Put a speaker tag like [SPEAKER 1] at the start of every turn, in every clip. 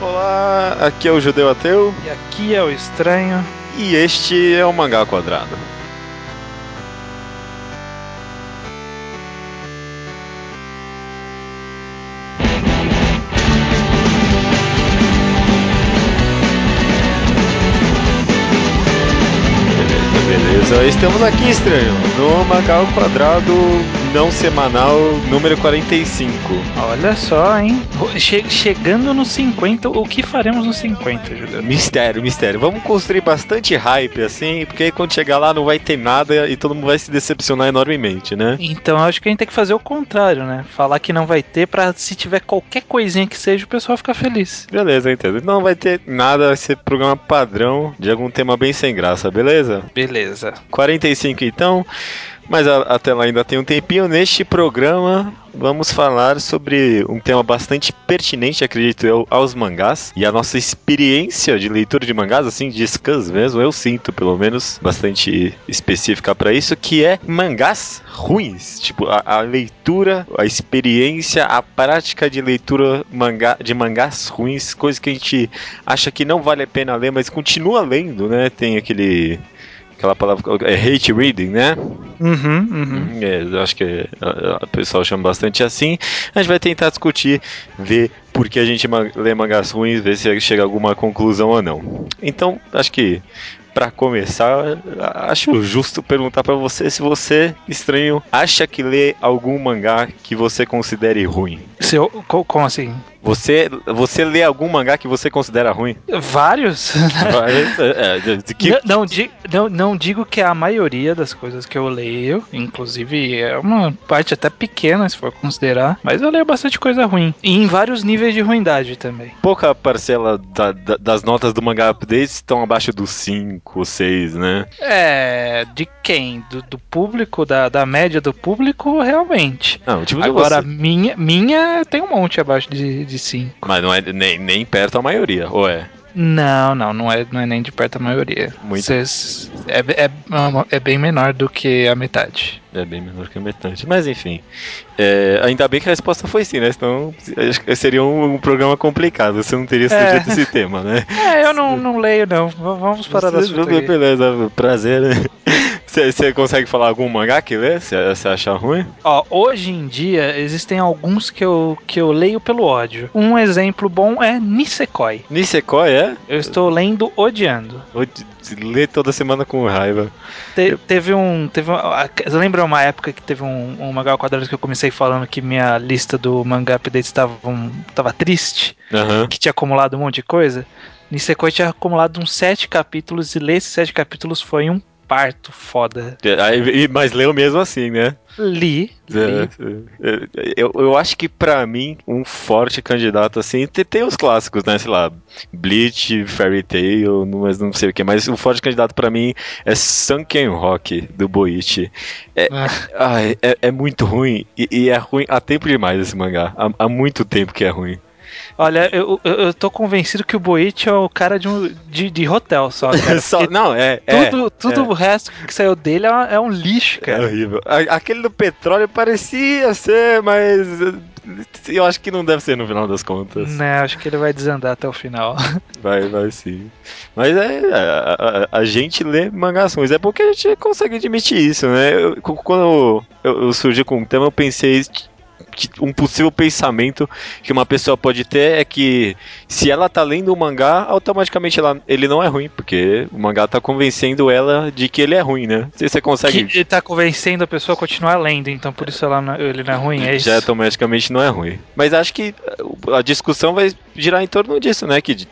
[SPEAKER 1] Olá, aqui é o Judeu Ateu
[SPEAKER 2] E aqui é o estranho.
[SPEAKER 1] e este é o Mangá Quadrado. Beleza, estamos aqui, estranho, no Mangá Quadrado não semanal número 45.
[SPEAKER 2] Olha só, hein? Che- chegando nos 50, o que faremos nos 50, Judeu?
[SPEAKER 1] Mistério, mistério. Vamos construir bastante hype assim, porque aí quando chegar lá não vai ter nada e todo mundo vai se decepcionar enormemente, né?
[SPEAKER 2] Então acho que a gente tem que fazer o contrário, né? Falar que não vai ter pra se tiver qualquer coisinha que seja, o pessoal ficar feliz.
[SPEAKER 1] Beleza, entendo. Não vai ter nada, vai ser programa padrão de algum tema bem sem graça, beleza?
[SPEAKER 2] Beleza.
[SPEAKER 1] 45 então, mas a- até lá ainda tem um tempinho. Neste programa vamos falar sobre um tema bastante pertinente, acredito eu, aos mangás e a nossa experiência de leitura de mangás, assim, de scans mesmo, eu sinto pelo menos bastante específica para isso, que é mangás ruins. Tipo, a, a leitura, a experiência, a prática de leitura mangá, de mangás ruins, coisa que a gente acha que não vale a pena ler, mas continua lendo, né? Tem aquele. Aquela palavra. É hate reading, né?
[SPEAKER 2] Uhum, uhum.
[SPEAKER 1] É, eu acho que o pessoal chama bastante assim. A gente vai tentar discutir, ver por que a gente lê mangás ruins, ver se chega a alguma conclusão ou não. Então, acho que pra começar, acho justo perguntar pra você se você, estranho, acha que lê algum mangá que você considere ruim.
[SPEAKER 2] Se eu- co- como assim?
[SPEAKER 1] Você, você lê algum mangá que você considera ruim?
[SPEAKER 2] Vários?
[SPEAKER 1] Vai- é, de que-
[SPEAKER 2] Não, não, di- não, não digo que é a maioria das coisas que eu leio, inclusive é uma parte até pequena se for considerar, mas eu leio bastante coisa ruim. E em vários níveis de ruindade também.
[SPEAKER 1] pouca parcela da- da- das notas do mangá updates estão abaixo dos 5 ou 6, né?
[SPEAKER 2] É. De quem? Do, do público, da, da média do público, realmente.
[SPEAKER 1] Não, tipo
[SPEAKER 2] Agora,
[SPEAKER 1] você.
[SPEAKER 2] minha, minha tem um monte abaixo de 5.
[SPEAKER 1] Mas não é nem, nem perto a maioria, ou é?
[SPEAKER 2] Não, não, não é, não é nem de perto a maioria.
[SPEAKER 1] Muito.
[SPEAKER 2] Cês- é, é, é bem menor do que a metade.
[SPEAKER 1] É bem menor que a metade. Mas enfim. É, ainda bem que a resposta foi sim, né? Senão que seria um, um programa complicado. Você não teria
[SPEAKER 2] É.
[SPEAKER 1] estudiado esse tema, né?
[SPEAKER 2] É, eu não, não leio, não. Vamos parar da.
[SPEAKER 1] Beleza, prazer. né? Você consegue falar algum mangá que lê? Você acha ruim?
[SPEAKER 2] Ó, hoje em dia existem alguns que eu, que eu leio pelo ódio. Um exemplo bom é Nisekoi.
[SPEAKER 1] Nisekoi é?
[SPEAKER 2] Eu estou lendo odiando.
[SPEAKER 1] De ler toda semana com raiva.
[SPEAKER 2] Te- teve um. Teve uma, lembra uma época que teve um, um mangá ao quadrado que eu comecei falando que minha lista do mangá update estava um, tava triste?
[SPEAKER 1] Aham.
[SPEAKER 2] Que tinha acumulado um monte de coisa? Nisekoi tinha acumulado uns sete capítulos e ler esses sete capítulos foi um parto foda.
[SPEAKER 1] Aí- e- Mas leu mesmo assim, né?
[SPEAKER 2] Li. li.
[SPEAKER 1] É, é, eu, eu acho que pra mim, um forte candidato assim, tem, tem os clássicos, né? Sei lá, Bleach, Fairy Tail, mas não sei o que, mas o forte candidato pra mim é Sunken Rock, do Boichi. É,
[SPEAKER 2] Ah.
[SPEAKER 1] ai, é, é muito ruim, e, e é ruim há tempo demais esse mangá. Há, há muito tempo que é ruim.
[SPEAKER 2] Olha, eu, eu, eu tô convencido que o Boichi é o cara de, um, de, de hotel só.
[SPEAKER 1] Só- não, é. é
[SPEAKER 2] tudo tudo
[SPEAKER 1] é.
[SPEAKER 2] o resto que saiu dele é, é um lixo,
[SPEAKER 1] É
[SPEAKER 2] cara.
[SPEAKER 1] horrível. A- Aquele do petróleo parecia ser, mas eu acho que não deve ser no final das contas.
[SPEAKER 2] Né, acho que ele vai desandar até o final.
[SPEAKER 1] Vai, vai sim. Mas é, a, a- a gente lê mangás ruins. É porque a gente consegue admitir isso, né? Eu- quando eu, eu surgi com o tema, eu pensei que um possível pensamento que uma pessoa pode ter é que se ela tá lendo um mangá, automaticamente ela, ele não é ruim, porque o mangá tá convencendo ela de que ele é ruim, né? Se você consegue.
[SPEAKER 2] Que ele tá convencendo a pessoa a continuar lendo, então por isso ela não- ele não é ruim, é isso?
[SPEAKER 1] já automaticamente não é ruim. Mas acho que a discussão vai girar em torno disso, né? Que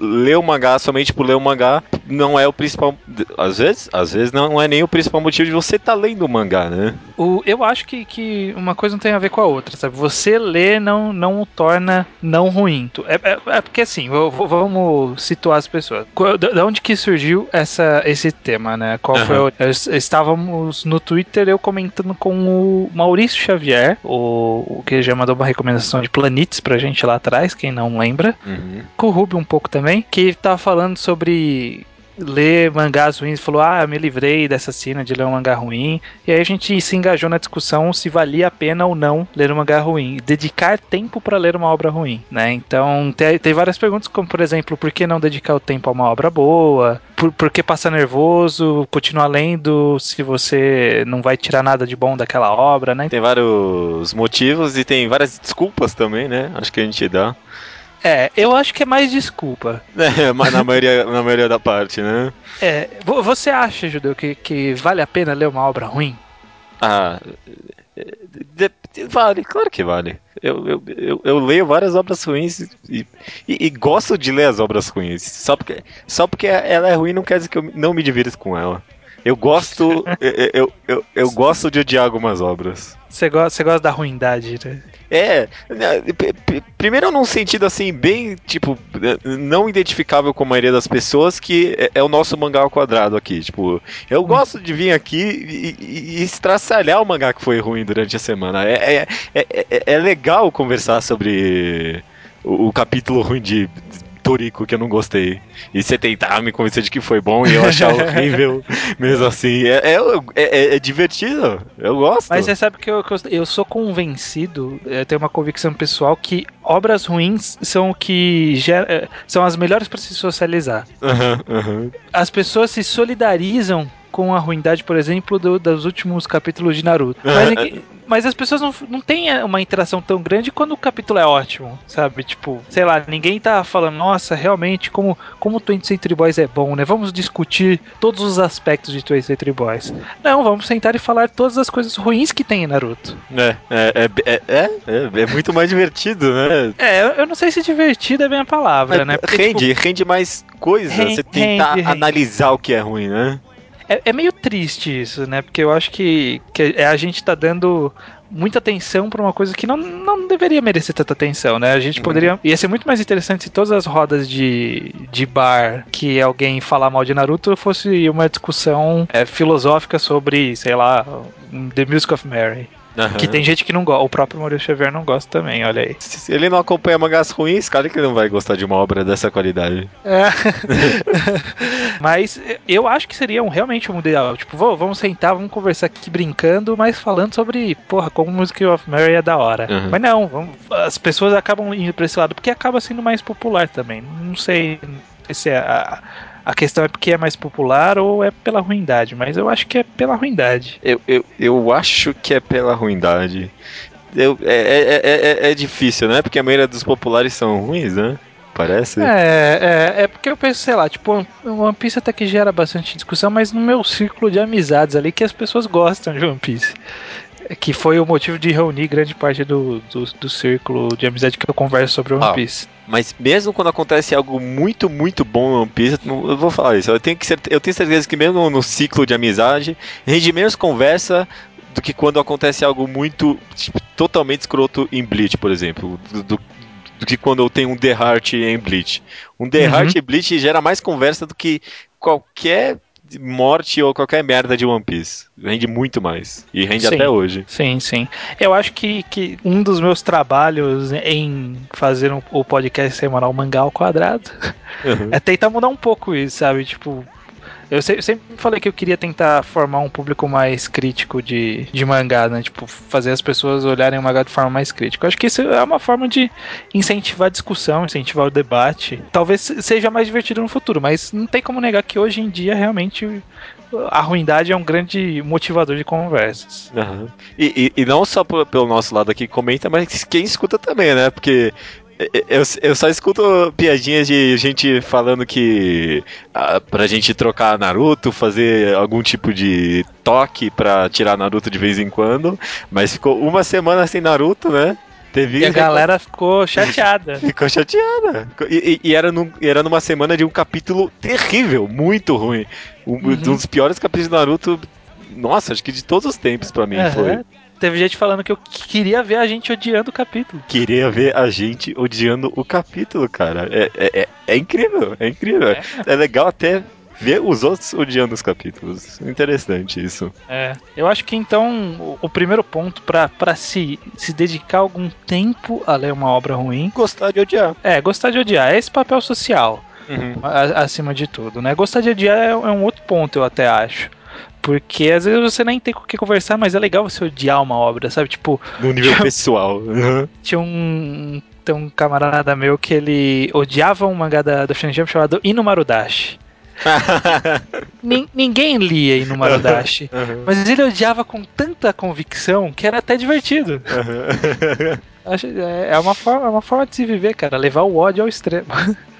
[SPEAKER 1] ler o mangá somente por ler o mangá não é o principal. Às vezes, às vezes não é nem o principal motivo de você estar tá lendo o mangá, né?
[SPEAKER 2] O, eu acho que, que uma coisa não tem a ver com a outra, sabe? Você ler não, não o torna não ruim. É, é, é porque assim, vamos situar as pessoas. Da onde que surgiu essa, esse tema, né? Qual foi o, es- Estávamos no Twitter, eu comentando com o Maurício Xavier, o, o que já mandou uma recomendação de Planetes pra gente lá atrás, quem não lembra. Com o Ruby um pouco também, que tava falando sobre ler mangás ruins falou: Ah, me livrei dessa cena de ler um mangá ruim. E aí a gente se engajou na discussão se valia a pena ou não ler um mangá ruim. Dedicar tempo para ler uma obra ruim, né? Então tem, tem várias perguntas, como por exemplo, por que não dedicar o tempo a uma obra boa? Por, por que passar nervoso? Continuar lendo se você não vai tirar nada de bom daquela obra, né?
[SPEAKER 1] Tem vários motivos e tem várias desculpas também, né? Acho que a gente dá.
[SPEAKER 2] É, eu acho que é mais desculpa.
[SPEAKER 1] É, mas na maioria, na maioria da parte, né?
[SPEAKER 2] É, você acha, Judeu, que, que vale a pena ler uma obra ruim?
[SPEAKER 1] Ah, de, de, vale, claro que vale. Eu, eu, eu, eu, leio várias obras ruins e, e, e, gosto de ler as obras ruins. Só porque, só porque ela é ruim não quer dizer que eu não me divirto com ela. Eu gosto. eu, eu, eu, eu, gosto de odiar algumas obras.
[SPEAKER 2] Você gosta, você gosta da ruindade, né?
[SPEAKER 1] É, né, primeiro num sentido assim, bem, tipo, não identificável com a maioria das pessoas, que é, é o nosso mangá ao quadrado aqui. Tipo, eu gosto de vir aqui e, e, e estraçalhar o mangá que foi ruim durante a semana. É, é, é, é legal conversar sobre o, o capítulo ruim de Toriko que eu não gostei. E você tentar me convencer de que foi bom e eu achar horrível mesmo assim. É, é, é, é, divertido. Eu gosto.
[SPEAKER 2] Mas você sabe que eu, eu sou convencido, eu tenho uma convicção pessoal que obras ruins são o que gera, são as melhores para se socializar.
[SPEAKER 1] Uhum, uhum.
[SPEAKER 2] As pessoas se solidarizam com a ruindade, por exemplo, do, dos últimos capítulos de Naruto. Mas, mas as pessoas não, não têm uma interação tão grande quando o capítulo é ótimo, sabe? Tipo, sei lá, ninguém tá falando, nossa, realmente, como, como 20 Century Boys é bom, né? Vamos discutir todos os aspectos de 20 Century Boys. Não, vamos sentar e falar todas as coisas ruins que tem em Naruto.
[SPEAKER 1] É, é, é, é, é, é muito mais divertido, né?
[SPEAKER 2] É, eu não sei se divertido é bem a palavra, né?
[SPEAKER 1] Rende, tipo, rende mais coisa, você tentar analisar o que é ruim, né?
[SPEAKER 2] É, é, meio triste isso, né? Porque eu acho que, que a gente tá dando muita atenção para uma coisa que não, não deveria merecer tanta atenção, né? A gente uhum. poderia. Ia ser muito mais interessante se todas as rodas de, de bar que alguém falar mal de Naruto fosse uma discussão é, filosófica sobre, sei lá, The Music of Mary. Uhum. Que tem gente que não gosta. O próprio Maurício Xavier não gosta também, olha aí.
[SPEAKER 1] Se ele não acompanha mangás ruins, cara que ele não vai gostar de uma obra dessa qualidade.
[SPEAKER 2] É. mas eu acho que seria um, realmente um ideal. Tipo, vamos sentar, vamos conversar aqui brincando, mas falando sobre, porra, como Music of Mary é da hora. Uhum. Mas não, vamos, as pessoas acabam indo pra esse lado porque acaba sendo mais popular também. Não sei se é a a questão é porque é mais popular ou é pela ruindade, mas eu acho que é pela ruindade.
[SPEAKER 1] Eu, eu, eu acho que é pela ruindade. Eu, é, é, é, é, difícil, né? Porque a maioria dos populares são ruins, né? Parece.
[SPEAKER 2] É, é, é porque eu penso, sei lá, tipo, One Piece até que gera bastante discussão, mas no meu círculo de amizades ali que as pessoas gostam de One Piece que foi o motivo de reunir grande parte do, do, do círculo de amizade que eu converso sobre One ah, Piece.
[SPEAKER 1] Mas mesmo quando acontece algo muito, muito bom no One Piece, eu vou falar isso. Eu tenho, que ser, eu tenho certeza que mesmo no ciclo de amizade, rende menos conversa do que quando acontece algo muito, tipo, totalmente escroto em Bleach, por exemplo. Do, do, do que quando eu tenho um The Heart em Bleach. Um The uhum. Heart em Bleach gera mais conversa do que qualquer morte ou qualquer merda de One Piece. Rende muito mais. E rende sim, até hoje.
[SPEAKER 2] Sim, sim. Eu acho que, que um dos meus trabalhos em fazer um, o podcast semanal Mangá ao Quadrado uhum. é tentar mudar um pouco isso, sabe? Tipo, eu sempre falei que eu queria tentar formar um público mais crítico de, de mangá, né? Tipo, fazer as pessoas olharem o mangá de forma mais crítica. Eu acho que isso é uma forma de incentivar a discussão, incentivar o debate. Talvez seja mais divertido no futuro, mas não tem como negar que hoje em dia realmente a ruindade é um grande motivador de conversas.
[SPEAKER 1] Uhum. E, e, e, não só pelo nosso lado aqui comenta, mas quem escuta também, né? Porque eu, eu só escuto piadinhas de gente falando que ah, pra gente trocar Naruto, fazer algum tipo de toque pra tirar Naruto de vez em quando, mas ficou uma semana sem Naruto, né?
[SPEAKER 2] Teve e a galera ficou chateada.
[SPEAKER 1] ficou chateada. E, e, era, num, era numa semana de um capítulo terrível, muito ruim. Um, uhum. um dos piores capítulos do Naruto. Nossa, acho que de todos os tempos para mim uhum. foi.
[SPEAKER 2] Teve gente falando que eu queria ver a gente odiando o capítulo.
[SPEAKER 1] Queria ver a gente odiando o capítulo, cara. É, é, é, é incrível, é incrível. É. é legal até ver os outros odiando os capítulos. Interessante isso.
[SPEAKER 2] É. Eu acho que então o, o primeiro ponto para se, se dedicar algum tempo a ler uma obra ruim.
[SPEAKER 1] Gostar de odiar.
[SPEAKER 2] É, gostar de odiar. É esse papel social. uhum. a, acima de tudo, né? Gostar de adiar é, é um outro ponto, eu até acho. Porque às vezes você nem tem com o que conversar, mas é legal você odiar uma obra, sabe? Tipo.
[SPEAKER 1] No nível tinha, pessoal. Uhum.
[SPEAKER 2] Tinha um. Tem um camarada meu que ele odiava um mangá da, da Shonen Jump chamado Inumarudashi. ninguém lia Inumarudashi. Uhum. Mas ele odiava com tanta convicção que era até divertido. Uhum. É, é uma, forma, é uma forma de se viver, cara. Levar o ódio ao extremo.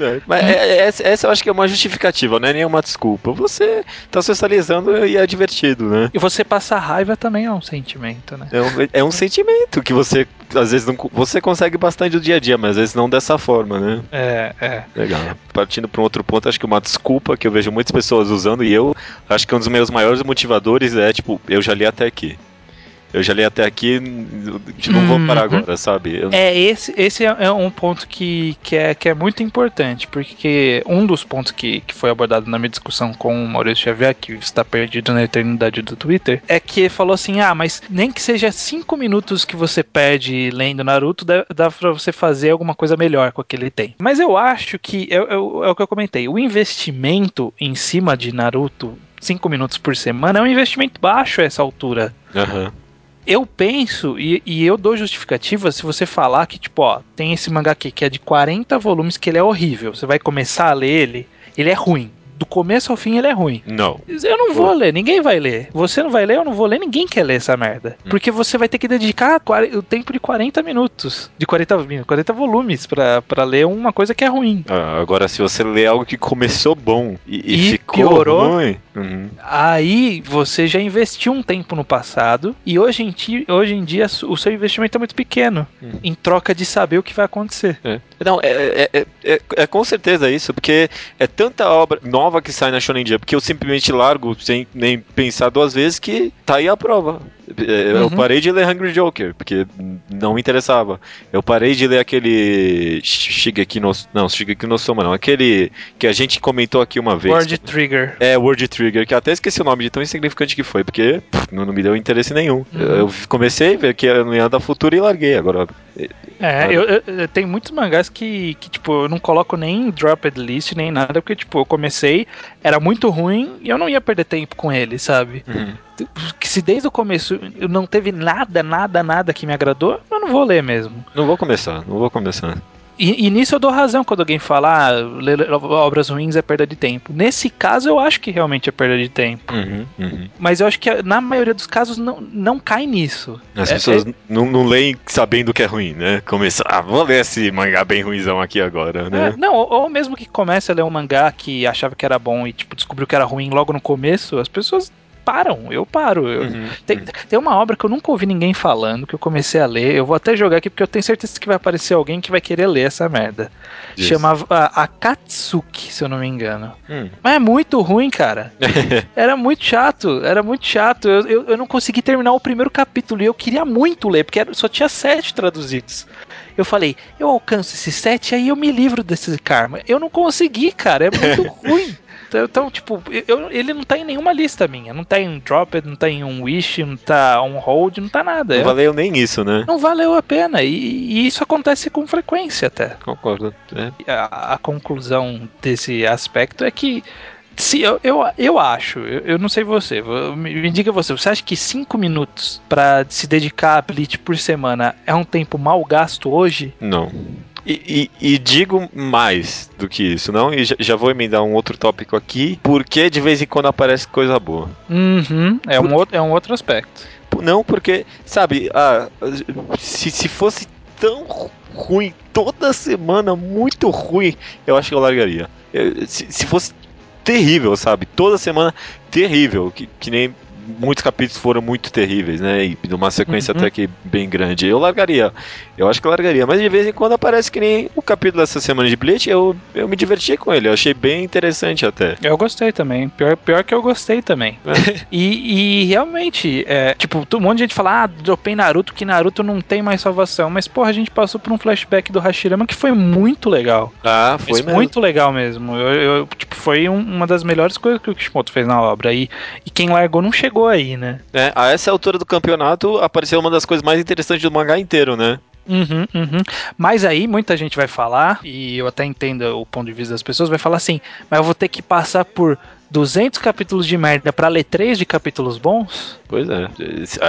[SPEAKER 1] É, mas é, é, essa eu acho que é uma justificativa, não é nenhuma desculpa. Você tá socializando e é divertido, né?
[SPEAKER 2] E você passar raiva também é um sentimento, né?
[SPEAKER 1] É um, é um sentimento que você, às vezes, não, você consegue bastante do dia a dia, mas às vezes não dessa forma, né?
[SPEAKER 2] É, é.
[SPEAKER 1] Legal. Partindo para um outro ponto, acho que uma desculpa que eu vejo muitas pessoas usando e eu acho que um dos meus maiores motivadores é, tipo, eu já li até aqui eu já li até aqui, não vou parar uhum. agora, sabe? Eu...
[SPEAKER 2] É, esse, esse é, é um ponto que, que, é, que é muito importante, porque um dos pontos que, que foi abordado na minha discussão com o Maurício Xavier, que está perdido na eternidade do Twitter, é que ele falou assim: ah, mas nem que seja cinco minutos que você perde lendo Naruto, dá, dá pra você fazer alguma coisa melhor com aquele tempo. Mas eu acho que, é, é, é o que eu comentei, o investimento em cima de Naruto, cinco minutos por semana, é um investimento baixo a essa altura.
[SPEAKER 1] Aham. Uhum
[SPEAKER 2] eu penso, e, e, eu dou justificativa se você falar que, tipo, ó, tem esse mangá aqui que é de 40 volumes que ele é horrível. Você vai começar a ler ele, ele é ruim do começo ao fim ele é ruim.
[SPEAKER 1] Não.
[SPEAKER 2] Eu não vou ler, ninguém vai ler. Você não vai ler, eu não vou ler, ninguém quer ler essa merda. Hum. Porque você vai ter que dedicar o tempo de 40 minutos, de 40, 40 volumes para ler uma coisa que é ruim.
[SPEAKER 1] Ah, agora, se você lê algo que começou bom e, e, e ficou piorou, ruim,
[SPEAKER 2] uhum. aí você já investiu um tempo no passado e hoje em, dia, hoje em dia o seu investimento é muito pequeno uhum. em troca de saber o que vai acontecer.
[SPEAKER 1] É. Não, é, é, é, é, com certeza isso, porque é tanta obra nova que sai na Shonen Jump, que eu simplesmente largo sem nem pensar duas vezes que tá aí a prova. É, eu uhum. parei de ler Hungry Joker, porque não me interessava. Eu parei de ler aquele Shigeki no... Não, Shigeki no Soma não. Aquele que a gente comentou aqui uma vez.
[SPEAKER 2] Word Trigger.
[SPEAKER 1] É, Word Trigger, que até esqueci o nome de tão insignificante que foi, porque pff, não, não, me deu interesse nenhum. Uhum. Eu comecei a ver que não ia dar futuro e larguei. Agora...
[SPEAKER 2] É, eu, eu, tem muitos mangás que, que, tipo, eu não coloco nem dropped list, nem nada, porque, tipo, eu comecei, era muito ruim e eu não ia perder tempo com ele, sabe? Uhum que se desde o começo não teve nada, nada, nada que me agradou, eu não vou ler mesmo.
[SPEAKER 1] Não vou começar, não vou começar.
[SPEAKER 2] E, e, nisso eu dou razão quando alguém fala, ah, ler obras ruins é perda de tempo. Nesse caso, eu acho que realmente é perda de tempo.
[SPEAKER 1] Uhum, uhum.
[SPEAKER 2] Mas eu acho que na maioria dos casos não, não cai nisso.
[SPEAKER 1] As é, pessoas é... Não, não leem sabendo que é ruim, né? Começa, ah, vou ler esse mangá bem ruimzão aqui agora, né?
[SPEAKER 2] É, não, ou, ou, mesmo que comece a ler um mangá que achava que era bom e tipo, descobriu que era ruim logo no começo, as pessoas param, eu paro. Eu, uhum, tem, uhum. tem uma obra que eu nunca ouvi ninguém falando, que eu comecei a ler. Eu vou até jogar aqui porque eu tenho certeza que vai aparecer alguém que vai querer ler essa merda. Isso. Chamava Akatsuki, se eu não me engano. Hum. Mas é muito ruim, cara. era muito chato, era muito chato. Eu, eu, eu, não consegui terminar o primeiro capítulo e eu queria muito ler, porque era, só tinha sete traduzidos. Eu falei, eu alcanço esses sete, aí eu me livro desse karma. Eu não consegui, cara, é muito ruim. Então, então, tipo, eu, ele não tá em nenhuma lista minha. Não tá em Dropped, não tá em um Wish, não tá on hold, não tá nada.
[SPEAKER 1] Não valeu nem isso, né?
[SPEAKER 2] Não valeu a pena. E, e isso acontece com frequência até.
[SPEAKER 1] Concordo. É.
[SPEAKER 2] A, a conclusão desse aspecto é que se eu, eu, eu acho, eu, eu não sei você, me, me, diga você, você acha que 5 minutos para se dedicar a Bleach por semana é um tempo mal gasto hoje?
[SPEAKER 1] Não. E, e, e, digo mais do que isso, não? E já, já, vou emendar um outro tópico aqui, porque de vez em quando aparece coisa boa.
[SPEAKER 2] Uhum, é, Por... um outro, é um outro aspecto.
[SPEAKER 1] Não, porque, sabe, ah, se, se fosse tão ruim toda semana, muito ruim, eu acho que eu largaria. Se, se fosse terrível, sabe? Toda semana terrível, que, que nem muitos capítulos foram muito terríveis, né? E numa sequência uhum. até que bem grande. Eu largaria. Eu acho que largaria. Mas de vez em quando aparece que nem o capítulo dessa semana de Bleach, eu, eu me diverti com ele. Eu achei bem interessante até.
[SPEAKER 2] Eu gostei também. Pior, pior que eu gostei também. É. e, e, realmente, é, tipo, um monte de gente fala, ah, dropei Naruto, que Naruto não tem mais salvação. Mas, porra, a gente passou por um flashback do Hashirama que foi muito legal.
[SPEAKER 1] Ah, foi mesmo.
[SPEAKER 2] Muito legal mesmo. Eu, eu tipo, foi um, uma das melhores coisas que o Kishimoto fez na obra. E, e quem largou não chegou aí, né?
[SPEAKER 1] É, a essa altura do campeonato apareceu uma das coisas mais interessantes do mangá inteiro, né?
[SPEAKER 2] Uhum, uhum. Mas aí muita gente vai falar, e eu até entendo o ponto de vista das pessoas, vai falar assim, mas eu vou ter que passar por 200 capítulos de merda para ler 3 de capítulos bons?
[SPEAKER 1] Pois é.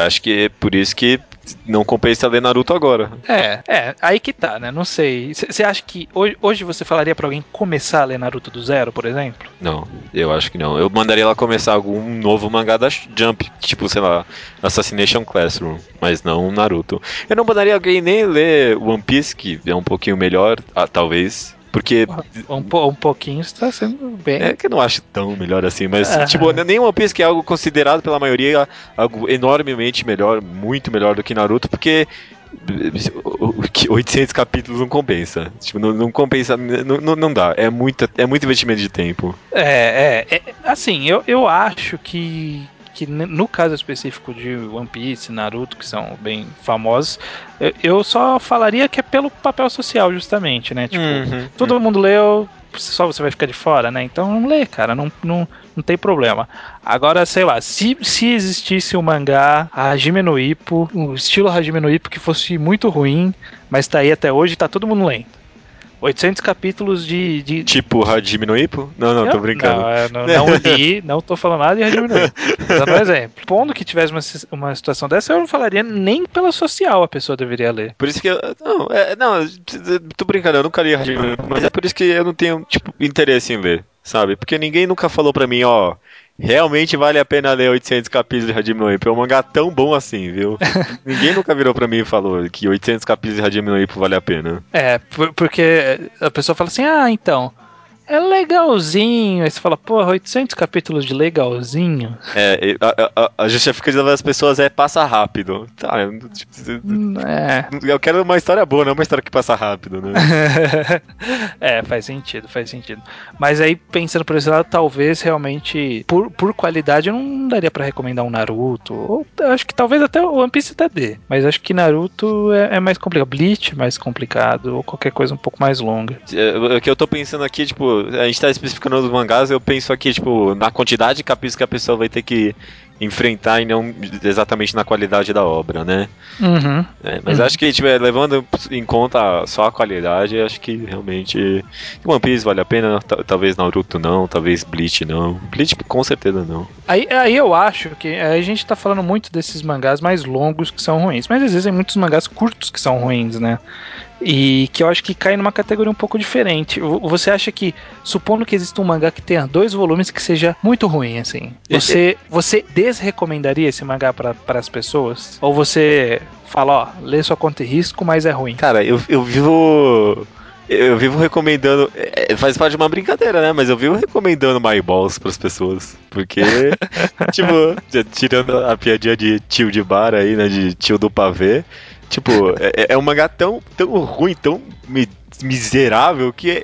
[SPEAKER 1] Acho que é por isso que não compensa ler Naruto agora.
[SPEAKER 2] É, é, aí que tá, né? Não sei. Você acha que hoje, hoje você falaria para alguém começar a ler Naruto do zero, por exemplo?
[SPEAKER 1] Não, eu acho que não. Eu mandaria ela começar algum novo mangá da Jump, tipo, sei lá, Assassination Classroom, mas não Naruto. Eu não mandaria alguém nem ler One Piece, que é um pouquinho melhor, ah, talvez. Porque.
[SPEAKER 2] Um, um pouquinho está sendo bem.
[SPEAKER 1] É que eu não acho tão melhor assim, mas, ah. tipo, nem One Piece que é algo considerado pela maioria algo enormemente melhor, muito melhor do que Naruto, porque 800 capítulos não compensa. Tipo, não, não compensa, não, não dá. É, muita, é muito investimento de tempo.
[SPEAKER 2] É, é, é assim, eu, eu acho que que no caso específico de One Piece, Naruto, que são bem famosos, eu só falaria que é pelo papel social, justamente, né? Tipo, uhum, todo uhum. mundo leu, só você vai ficar de fora, né? Então não lê, cara, não, não, não tem problema. Agora, sei lá, se, se existisse um mangá, a Hajime no Ippo, o estilo Hajime no Ippo que fosse muito ruim, mas tá aí até hoje, tá todo mundo lendo. 800 capítulos de. de...
[SPEAKER 1] Tipo Hajime no Ippo? Não, não, eu, tô brincando.
[SPEAKER 2] Não, é, não, não li, não tô falando nada de Hajime no Ippo. Dando um exemplo. Pondo que tivesse uma, uma situação dessa, eu não falaria nem pela social a pessoa deveria ler.
[SPEAKER 1] Por isso que eu. Não, é, não tô brincando, eu nunca li Hajime no Ippo, mas é por isso que eu não tenho, tipo, interesse em ler, sabe? Porque ninguém nunca falou pra mim, ó realmente vale a pena ler 800 capítulos de Hajime no Ippo. É um mangá tão bom assim, viu? Ninguém nunca virou pra mim e falou que 800 capítulos de Hajime no Ippo vale a pena.
[SPEAKER 2] É, porque a pessoa fala assim, ah, então, é legalzinho. Aí você fala, porra, 800 capítulos de legalzinho.
[SPEAKER 1] É, a, a, a justificativa das pessoas é passa rápido. Tá, tipo, é. Eu quero uma história boa, não uma história que passa rápido, né?
[SPEAKER 2] é, faz sentido, faz sentido. Mas aí, pensando por esse lado, talvez realmente, por, por qualidade, eu não daria para recomendar um Naruto. Ou acho que talvez até o One Piece até dê. Mas acho que Naruto é, é mais complicado. Bleach é mais complicado, ou qualquer coisa um pouco mais longa.
[SPEAKER 1] É, o que eu tô pensando aqui, tipo, a gente tá especificando os mangás, eu penso aqui, tipo, na quantidade de capítulos que a pessoa vai ter que enfrentar e não exatamente na qualidade da obra, né?
[SPEAKER 2] Uhum.
[SPEAKER 1] É, mas
[SPEAKER 2] uhum.
[SPEAKER 1] acho que, tipo, levando em conta só a qualidade, acho que realmente One Piece vale a pena, talvez Naruto não, talvez Bleach não. Bleach com certeza não.
[SPEAKER 2] Aí, aí eu acho que a gente tá falando muito desses mangás mais longos que são ruins, mas às vezes tem muitos mangás curtos que são ruins, né? E que eu acho que cai numa categoria um pouco diferente. Você acha que, supondo que exista um mangá que tenha dois volumes que seja muito ruim, assim, você, você desrecomendaria esse mangá para as pessoas? Ou você fala, ó, lê sua conta e risco, mas é ruim?
[SPEAKER 1] Cara, eu, eu vivo. Eu vivo recomendando. É, faz parte de uma brincadeira, né? Mas eu vivo recomendando My Balls pras pessoas. Porque, tipo, tirando a piadinha de tio de bar aí, né? De tio do pavê. Tipo, é, é um mangá tão, tão ruim, tão mi miserável que é,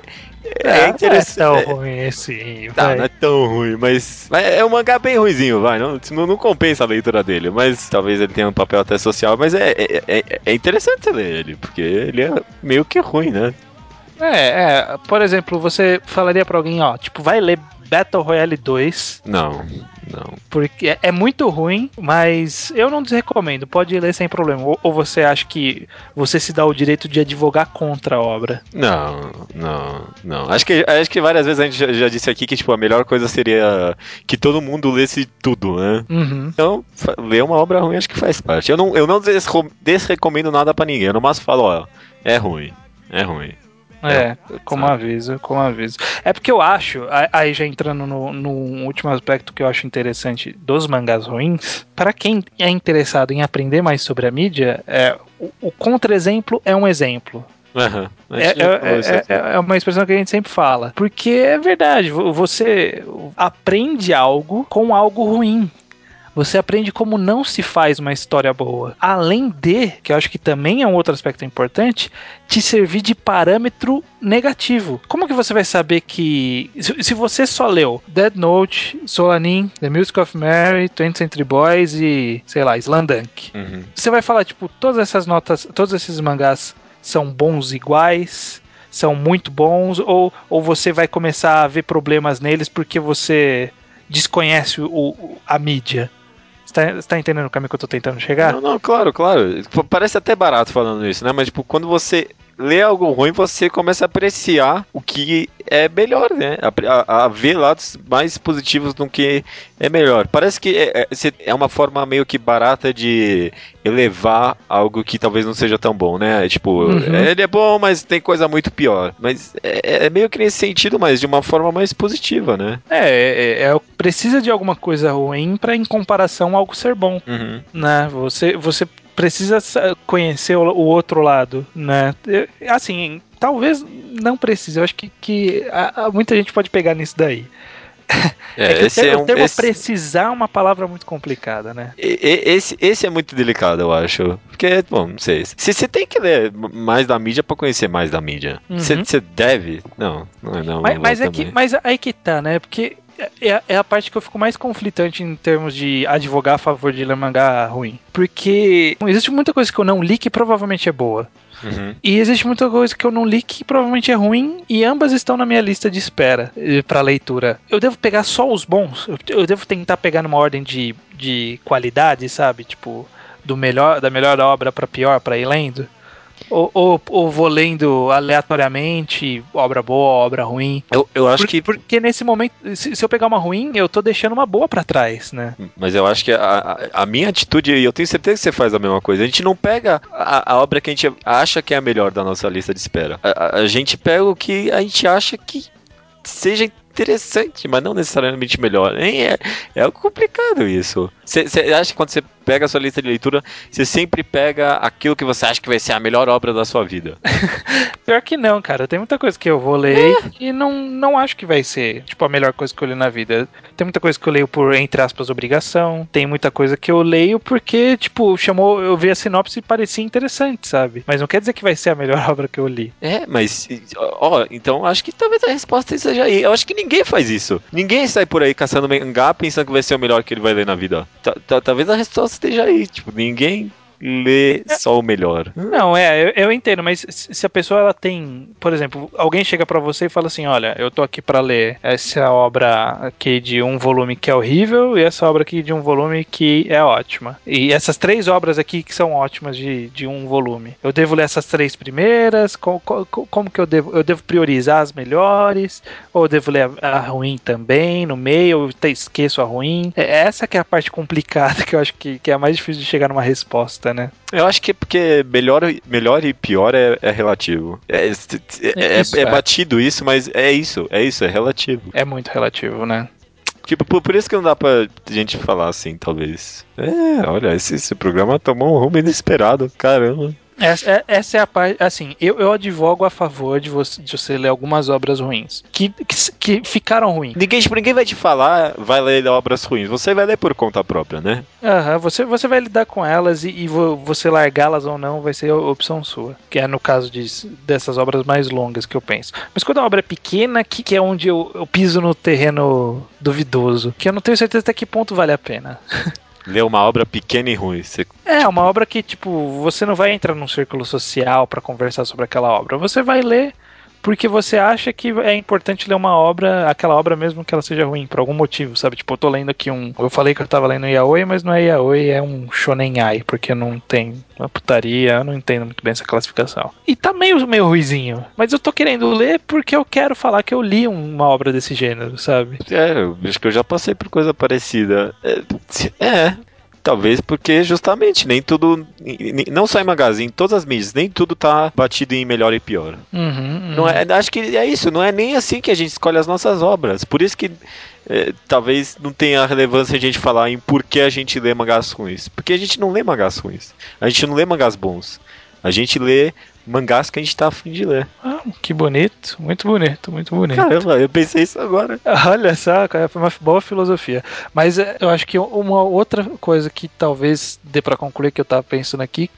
[SPEAKER 2] é, é interessante. Não é tão ruim assim.
[SPEAKER 1] Tá, não é tão ruim, mas, mas, é um mangá bem ruizinho, vai. Não, não, não, compensa a leitura dele. Mas talvez ele tenha um papel até social. Mas é, é, é, é interessante ler ele, porque ele é meio que ruim, né?
[SPEAKER 2] É, é. Por exemplo, você falaria pra alguém, ó, tipo, vai ler Battle Royale 2.
[SPEAKER 1] Não, não.
[SPEAKER 2] Porque é, é, muito ruim, mas eu não desrecomendo. Pode ler sem problema. Ou, ou, você acha que você se dá o direito de advogar contra a obra?
[SPEAKER 1] Não, não, não. Acho que, acho que várias vezes a gente já, já disse aqui que tipo, a melhor coisa seria que todo mundo lesse tudo, né?
[SPEAKER 2] Uhum.
[SPEAKER 1] Então, ler uma obra ruim acho que faz parte. Eu não, eu não desrecomendo nada para ninguém. Eu no máximo falo, ó, é ruim. É ruim.
[SPEAKER 2] É, como sabe? aviso, como aviso. É porque eu acho, aí já entrando no, no último aspecto que eu acho interessante dos mangás ruins, para quem é interessado em aprender mais sobre a mídia, é, o, o contra-exemplo é um exemplo.
[SPEAKER 1] Uhum.
[SPEAKER 2] É, é, é, é, uma expressão que a gente sempre fala. Porque é verdade, você aprende algo com algo ruim. Você aprende como não se faz uma história boa. Além de, que eu acho que também é um outro aspecto importante, te servir de parâmetro negativo. Como que você vai saber que. Se, você só leu Dead Note, Solanin, The Music of Mary, 20th Century Boys e, sei lá, Slandunk. Uhum. Você vai falar, tipo, todas essas notas, todos esses mangás são bons iguais, são muito bons, ou, ou você vai começar a ver problemas neles porque você desconhece o, a mídia tá, tá entendendo o caminho que eu tô tentando chegar?
[SPEAKER 1] Não, não, claro, claro. Parece até barato falando isso, né? Mas, tipo, quando você lê algo ruim, você começa a apreciar o que é melhor, né? A, a, ver lados mais positivos do que é melhor. Parece que é, é, é, uma forma meio que barata de elevar algo que talvez não seja tão bom, né? Tipo, uhum. ele é bom, mas tem coisa muito pior. Mas é, é, meio que nesse sentido, mas de uma forma mais positiva, né?
[SPEAKER 2] É, é, é precisa de alguma coisa ruim para em comparação algo ser bom, uhum. né? Você, você precisa conhecer o, outro lado, né? Assim, talvez não precise. Eu acho que, que a, a, muita gente pode pegar nisso daí. É, é esse o termo, é um, termo esse... precisar é uma palavra muito complicada, né?
[SPEAKER 1] Esse, esse é muito delicado, eu acho. Porque, bom, não sei. Se você tem que ler mais da mídia para conhecer mais da mídia. Você uhum. deve? Não, não é não.
[SPEAKER 2] Mas, mas, é que, mas aí que tá, né? Porque é, é, a parte que eu fico mais conflitante em termos de advogar a favor de ler mangá ruim. Porque existe muita coisa que eu não li que provavelmente é boa. Uhum. E existe muita coisa que eu não li que provavelmente é ruim e ambas estão na minha lista de espera eh, para leitura. Eu devo pegar só os bons? Eu devo tentar pegar numa ordem de, de qualidade, sabe? Tipo, do melhor da melhor obra para pior para ir lendo? Ou, ou, ou, vou lendo aleatoriamente, obra boa, obra ruim.
[SPEAKER 1] Eu, eu acho Por, que.
[SPEAKER 2] Porque nesse momento, se, se, eu pegar uma ruim, eu tô deixando uma boa para trás, né?
[SPEAKER 1] Mas eu acho que a, a, minha atitude, e eu tenho certeza que você faz a mesma coisa, a gente não pega a, a obra que a gente acha que é a melhor da nossa lista de espera. A, a gente pega o que a gente acha que seja interessante, mas não necessariamente melhor. É, é complicado isso. Você acha que quando você pega a sua lista de leitura, você sempre pega aquilo que você acha que vai ser a melhor obra da sua vida?
[SPEAKER 2] Pior que não, cara. Tem muita coisa que eu vou ler é. e não, não acho que vai ser, tipo, a melhor coisa que eu li na vida. Tem muita coisa que eu leio por, entre aspas, obrigação. Tem muita coisa que eu leio porque, tipo, chamou, eu vi a sinopse e parecia interessante, sabe? Mas não quer dizer que vai ser a melhor obra que eu li.
[SPEAKER 1] É, mas, ó, então acho que talvez a resposta seja aí. Eu acho que ninguém faz isso. Ninguém sai por aí caçando mangá pensando que vai ser o melhor que ele vai ler na vida. Talvez a resposta esteja aí. Tipo, ninguém lê só o melhor.
[SPEAKER 2] Não, é, eu, eu, entendo, mas se a pessoa ela tem, por exemplo, alguém chega para você e fala assim, olha, eu tô aqui para ler essa obra aqui de um volume que é horrível e essa obra aqui de um volume que é ótima. E essas três obras aqui que são ótimas de, de um volume. Eu devo ler essas três primeiras? Como, como que eu devo? Eu devo priorizar as melhores? Ou eu devo ler a, a ruim também no meio? Eu esqueço a ruim? É, essa que é a parte complicada que eu acho que, que é a mais difícil de chegar numa resposta né?
[SPEAKER 1] Eu acho que é porque melhor, melhor e pior é, é relativo. É, é, é, isso, é, é batido isso, mas é isso, é isso, é relativo.
[SPEAKER 2] É muito relativo, né?
[SPEAKER 1] Tipo, por, por, isso que não dá pra gente falar assim, talvez. É, olha, esse, esse programa tomou um rumo inesperado, caramba.
[SPEAKER 2] Essa, é, essa é a parte. Assim, eu, eu advogo a favor de você, de você ler algumas obras ruins. Que, que, que, ficaram ruins.
[SPEAKER 1] Ninguém, tipo, ninguém vai te falar, vai ler obras ruins. Você vai ler por conta própria, né?
[SPEAKER 2] Aham, uhum, você, você vai lidar com elas e, e você largá-las ou não vai ser a opção sua. Que é no caso de, dessas obras mais longas que eu penso. Mas quando a obra é pequena, que, que é onde eu, eu piso no terreno duvidoso. Que eu não tenho certeza até que ponto vale a pena.
[SPEAKER 1] ler uma obra pequena e ruim. Você...
[SPEAKER 2] É, uma obra que, tipo, você não vai entrar num círculo social para conversar sobre aquela obra. Você vai ler porque você acha que é importante ler uma obra, aquela obra mesmo que ela seja ruim, por algum motivo, sabe? Tipo, eu tô lendo aqui um. Eu falei que eu tava lendo Yaoi, mas não é Yaoi, é um Shonen Ai, porque não tem uma putaria, eu não entendo muito bem essa classificação. E tá meio, meio ruizinho, mas eu tô querendo ler porque eu quero falar que eu li uma obra desse gênero, sabe?
[SPEAKER 1] É, acho que eu já passei por coisa parecida. É, é Talvez porque justamente nem tudo, não só em magazine, em todas as mídias, nem tudo tá batido em melhor e pior. Uhum, uhum. Não é, acho que é isso, não é nem assim que a gente escolhe as nossas obras. Por isso que é, talvez não tenha relevância a gente falar em por que a gente lê mangás ruins. Porque a gente não lê mangás ruins. A gente não lê mangás bons. A gente lê mangás que a gente tá afim de ler.
[SPEAKER 2] Ah, que bonito, muito bonito, muito bonito.
[SPEAKER 1] Caramba, eu pensei isso agora.
[SPEAKER 2] Olha só, foi uma boa filosofia. Mas é, eu acho que uma outra coisa que talvez dê para concluir que eu tava pensando aqui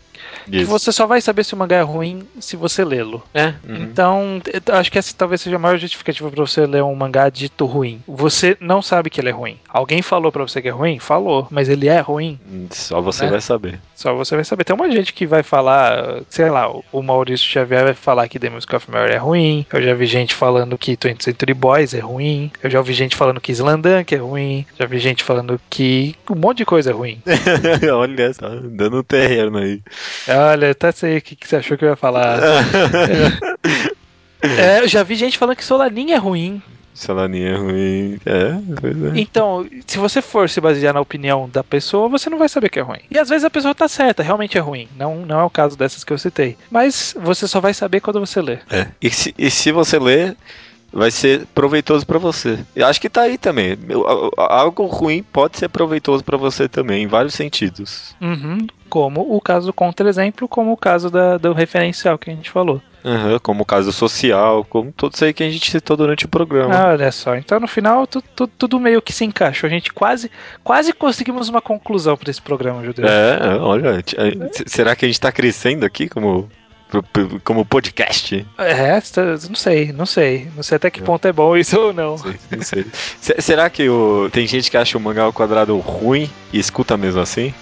[SPEAKER 2] que você só vai saber se o mangá é ruim se você lê-lo.
[SPEAKER 1] É.
[SPEAKER 2] Uhum. Então, acho que essa talvez seja a maior justificativa para você ler um mangá dito ruim. Você não sabe que ele é ruim. Alguém falou para você que é ruim? Falou. Mas ele é ruim?
[SPEAKER 1] Só você né? vai saber.
[SPEAKER 2] Só você vai saber. Tem uma gente que vai falar, sei lá, o Maurício Xavier vai falar que The Music of Mary é ruim. Eu já vi gente falando que 20th Century Boys é ruim. Eu já ouvi gente falando que Slandunk é ruim. Já vi gente falando que um monte de coisa é ruim.
[SPEAKER 1] Olha, tá dando terreno aí.
[SPEAKER 2] Olha, tá sei o que, que você achou que eu ia falar. é, eu já vi gente falando que Solanin é ruim.
[SPEAKER 1] Solanin é ruim. É, é,
[SPEAKER 2] Então, se você for se basear na opinião da pessoa, você não vai saber que é ruim. E às vezes a pessoa tá certa, realmente é ruim. Não, não é o caso dessas que eu citei. Mas você só vai saber quando você ler.
[SPEAKER 1] É. E se, e se você ler, vai ser proveitoso para você. Eu acho que tá aí também. Algo ruim pode ser proveitoso para você também, em vários sentidos.
[SPEAKER 2] Uhum. Como o caso do contra-exemplo, como o caso da, do referencial que a gente falou.
[SPEAKER 1] Uhum, como o caso social, como tudo isso aí que a gente citou durante o programa.
[SPEAKER 2] Ah, olha só, então no final tu, tu, tudo meio que se encaixa. A gente quase, quase conseguimos uma conclusão para esse programa, Judeu.
[SPEAKER 1] É, olha, será que a gente tá crescendo aqui como como podcast.
[SPEAKER 2] É, não sei, não sei. Não sei até que ponto é bom isso ou não.
[SPEAKER 1] não, sei, não sei. Será que o... tem gente que acha o mangá ao quadrado ruim e escuta mesmo assim?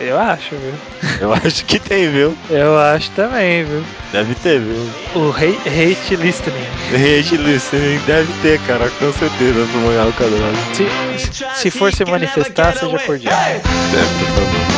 [SPEAKER 2] Eu, acho, viu?
[SPEAKER 1] Eu acho que tem, viu?
[SPEAKER 2] Eu acho também, viu?
[SPEAKER 1] Deve ter, viu?
[SPEAKER 2] O hate, listening.
[SPEAKER 1] Hate listening deve ter, cara, com certeza, pro mangá ao quadrado.
[SPEAKER 2] Se, se for se manifestar, seja por dia. É, por favor.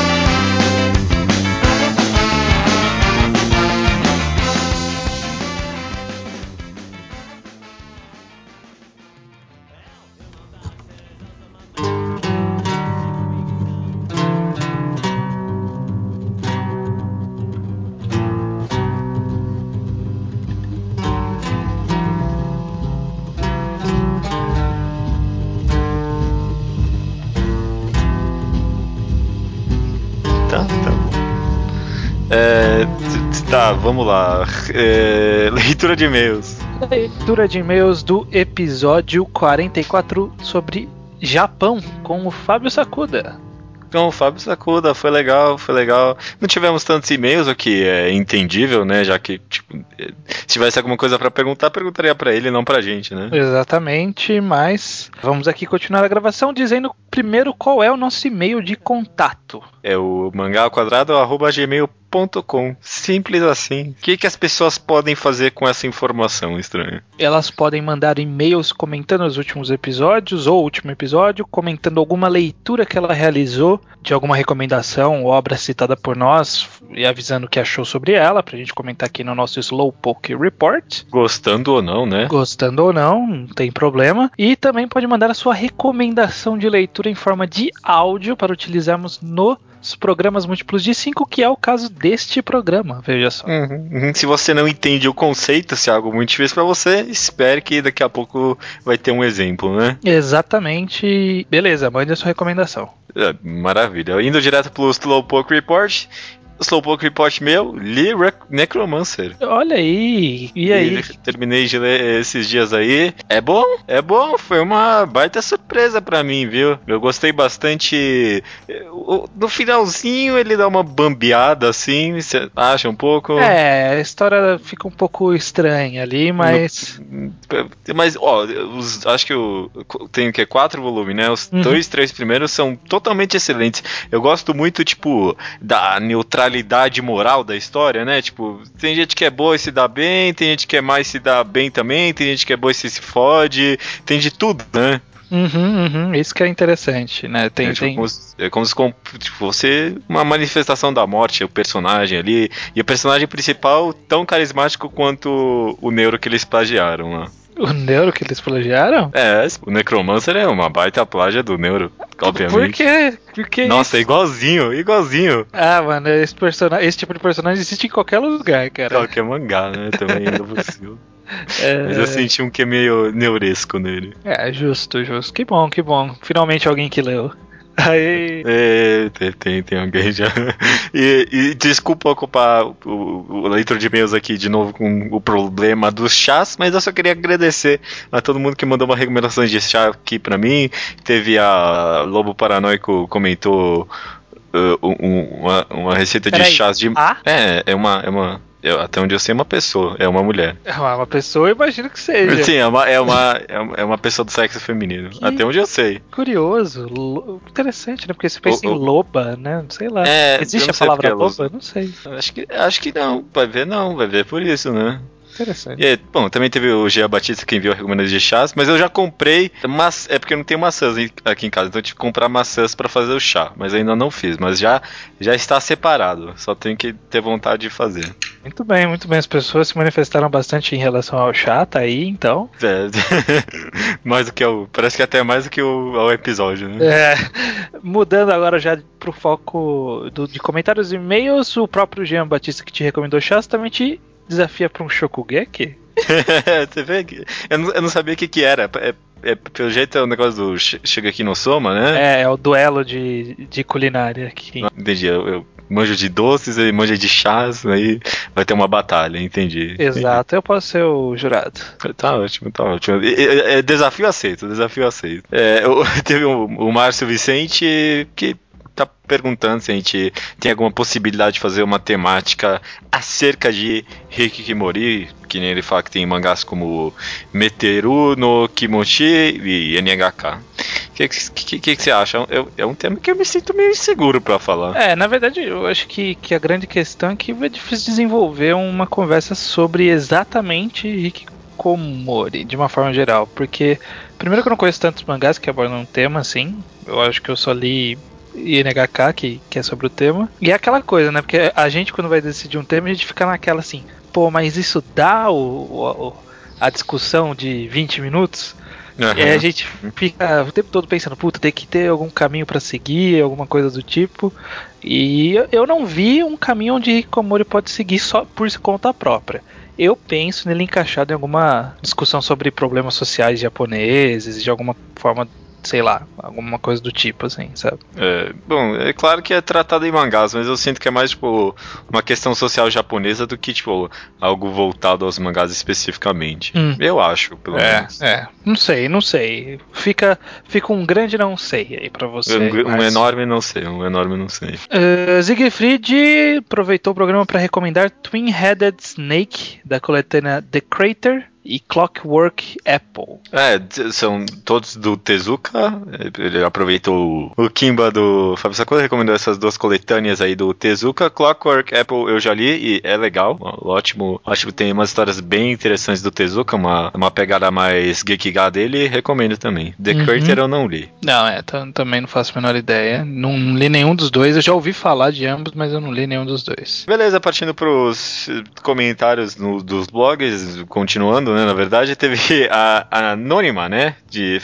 [SPEAKER 1] Tá, vamos lá. É, leitura de e-mails.
[SPEAKER 2] Leitura de e-mails do episódio 44 sobre Japão com o Fábio Sakuda.
[SPEAKER 1] Então, o Fábio Sacuda, foi legal, foi legal. Não tivemos tantos e-mails, o que é entendível, né? Já que, tipo, se tivesse alguma coisa para perguntar, perguntaria para ele, não pra gente, né?
[SPEAKER 2] Exatamente, mas vamos aqui continuar a gravação dizendo primeiro qual é o nosso e-mail de contato.
[SPEAKER 1] É o mangaquadrado.gmail.com. Simples assim. O que, que as pessoas podem fazer com essa informação estranha?
[SPEAKER 2] Elas podem mandar e-mails comentando os últimos episódios ou o último episódio, comentando alguma leitura que ela realizou de alguma recomendação obra citada por nós e avisando o que achou sobre ela, pra gente comentar aqui no nosso Slowpoke Report.
[SPEAKER 1] Gostando ou não, né?
[SPEAKER 2] Gostando ou não, não tem problema. E também pode mandar a sua recomendação de leitura em forma de áudio para utilizarmos no programas múltiplos de 5, que é o caso deste programa, veja só.
[SPEAKER 1] Uhum, uhum. Se você não entende o conceito, se é algo muito difícil para você, espere que daqui a pouco vai ter um exemplo, né?
[SPEAKER 2] Exatamente. Beleza, mande a sua recomendação.
[SPEAKER 1] É, maravilha. Indo direto pro Slowpoke Report, Slowpoke Report meu, li Necromancer.
[SPEAKER 2] Olha aí, e aí? E
[SPEAKER 1] terminei de ler esses dias aí. É bom, é bom, foi uma baita surpresa para mim, viu? Eu gostei bastante. No finalzinho ele dá uma bambeada assim, você acha um pouco?
[SPEAKER 2] É, a história fica um pouco estranha ali, mas. No,
[SPEAKER 1] mas, ó, os, acho que eu tenho que quatro volumes, né? Os uhum. dois, três primeiros são totalmente excelentes. Eu gosto muito, tipo, da neutralidade moralidade moral da história, né? Tipo, tem gente que é boa e se dá bem, tem gente que é mais se dá bem também, tem gente que é boa e se, se fode, tem de tudo, né?
[SPEAKER 2] Uhum, uhum, isso que é interessante, né? Tem,
[SPEAKER 1] é,
[SPEAKER 2] tipo, tem...
[SPEAKER 1] Como, é como se tipo, você uma manifestação da morte, o personagem ali, e o personagem principal tão carismático quanto o neuro que eles plagiaram lá.
[SPEAKER 2] O Neuro que eles plagiaram?
[SPEAKER 1] É, o Necromancer é uma baita plágia do Neuro, obviamente.
[SPEAKER 2] Por quê? Por que
[SPEAKER 1] Nossa, é igualzinho, igualzinho.
[SPEAKER 2] Ah, mano, esse, personagem, esse tipo de personagem existe em qualquer lugar, cara.
[SPEAKER 1] Qualquer mangá, né? Também é possível. É... Mas eu senti um que é meio neuresco nele.
[SPEAKER 2] É, justo, justo. Que bom, que bom. Finalmente alguém que leu. Aí.
[SPEAKER 1] É, tem, tem alguém já. E, e desculpa ocupar o, o, leitor de e-mails aqui de novo com o problema dos chás, mas eu só queria agradecer a todo mundo que mandou uma recomendação de chá aqui pra mim. Teve a Lobo Paranoico comentou uh, um- uma, uma receita de chás de.
[SPEAKER 2] a?
[SPEAKER 1] É, é uma. É uma eu- até onde eu sei, é uma pessoa, é uma mulher.
[SPEAKER 2] É uma uma pessoa, eu imagino que seja.
[SPEAKER 1] Sim, é uma, é, uma, é uma- é uma pessoa do sexo feminino.
[SPEAKER 2] Que-
[SPEAKER 1] Até onde eu sei.
[SPEAKER 2] Curioso, lo- interessante, né? Porque você pensa
[SPEAKER 1] O-
[SPEAKER 2] em
[SPEAKER 1] o-
[SPEAKER 2] loba, né? Sei lá.
[SPEAKER 1] É,
[SPEAKER 2] Existe a palavra
[SPEAKER 1] usa.
[SPEAKER 2] loba? Não sei.
[SPEAKER 1] Acho que, acho que não. Vai ver não, vai ver por isso, né?
[SPEAKER 2] Interessante.
[SPEAKER 1] E bom, também teve o Gia Batista que enviou recomendações de chás, mas eu já comprei, mas é porque eu não tenho maçãs aqui em casa, então eu tive que comprar maçãs pra fazer o chá, mas ainda não fiz, mas já já está separado, só tenho que ter vontade de fazer.
[SPEAKER 2] Muito bem, muito bem. As pessoas se manifestaram bastante em relação ao chá, tá aí, então.
[SPEAKER 1] É, mais do que o, parece que até mais do que o, ao episódio, né?
[SPEAKER 2] É, mudando agora já pro foco do- de comentários e e-mails, o próprio Jean Batista que te recomendou chás também te desafia pra um Shokugeki?
[SPEAKER 1] Você vê que eu não, eu não sabia o que que era. É, é- pelo jeito é o negócio do che- chega aqui no Soma, né?
[SPEAKER 2] É, é o duelo de, de culinária aqui.
[SPEAKER 1] Entendi, eu, eu manjo de doces, ele manja de chás, aí vai ter uma batalha, entendi.
[SPEAKER 2] Exato, eu posso ser o jurado.
[SPEAKER 1] Tá ótimo, tá ótimo. É desafio aceito, desafio aceito. É, o- teve o, o Márcio Vicente que tá perguntando se a gente tem alguma possibilidade de fazer uma temática acerca de Hikikimori, que nem ele fala que tem mangás como Meteru no Kimochi e NHK. O que, que, que, que você acha? É, é um tema que eu me sinto meio inseguro pra falar.
[SPEAKER 2] É, na verdade, eu acho que, que a grande questão é que é difícil desenvolver uma conversa sobre exatamente Hikikomori, de uma forma geral. Porque, primeiro que eu não conheço tantos mangás que abordam um tema assim. Eu acho que eu só li INHK, que, que é sobre o tema. E é aquela coisa, né? Porque a gente, quando vai decidir um tema, a gente fica naquela assim, pô, mas isso dá o, o- a discussão de 20 minutos?
[SPEAKER 1] Aham.
[SPEAKER 2] E aí a gente fica o tempo todo pensando, puta, tem que ter algum caminho pra seguir, alguma coisa do tipo. E eu- eu não vi um caminho onde Hikikomori pode seguir só por conta própria. Eu penso nele encaixado em alguma discussão sobre problemas sociais japoneses, de alguma forma, sei lá, alguma coisa do tipo, assim, sabe?
[SPEAKER 1] É, bom, é claro que é tratado em mangás, mas eu sinto que é mais, tipo, uma questão social japonesa do que, tipo, algo voltado aos mangás especificamente.
[SPEAKER 2] Hum.
[SPEAKER 1] Eu acho, pelo menos.
[SPEAKER 2] é. Não sei, não sei. Fica, fica um grande não sei aí pra você.
[SPEAKER 1] Um, um
[SPEAKER 2] Márcio.
[SPEAKER 1] enorme não sei, um enorme não sei.
[SPEAKER 2] Uh, Siegfried aproveitou o programa para recomendar Twin-Headed Snake, da coletânea The Crater e Clockwork Apple.
[SPEAKER 1] É, são todos do Tezuka. Ele aproveitou o, Kimba do Fábio Sakura, recomendou essas duas coletâneas aí do Tezuka. Clockwork Apple eu já li e é legal. Ótimo, ótimo. Tem umas histórias bem interessantes do Tezuka, uma, uma pegada mais Gekiga dele. Recomendo também. The
[SPEAKER 2] Uhum.
[SPEAKER 1] Crater eu não li.
[SPEAKER 2] Não, é, tam- também não faço a menor ideia. Não li nenhum dos dois. Eu já ouvi falar de ambos, mas eu não li nenhum dos dois.
[SPEAKER 1] Beleza, partindo pros eh, comentários no- dos blogs, continuando, né? Na verdade, teve a, a Anônima, né? De,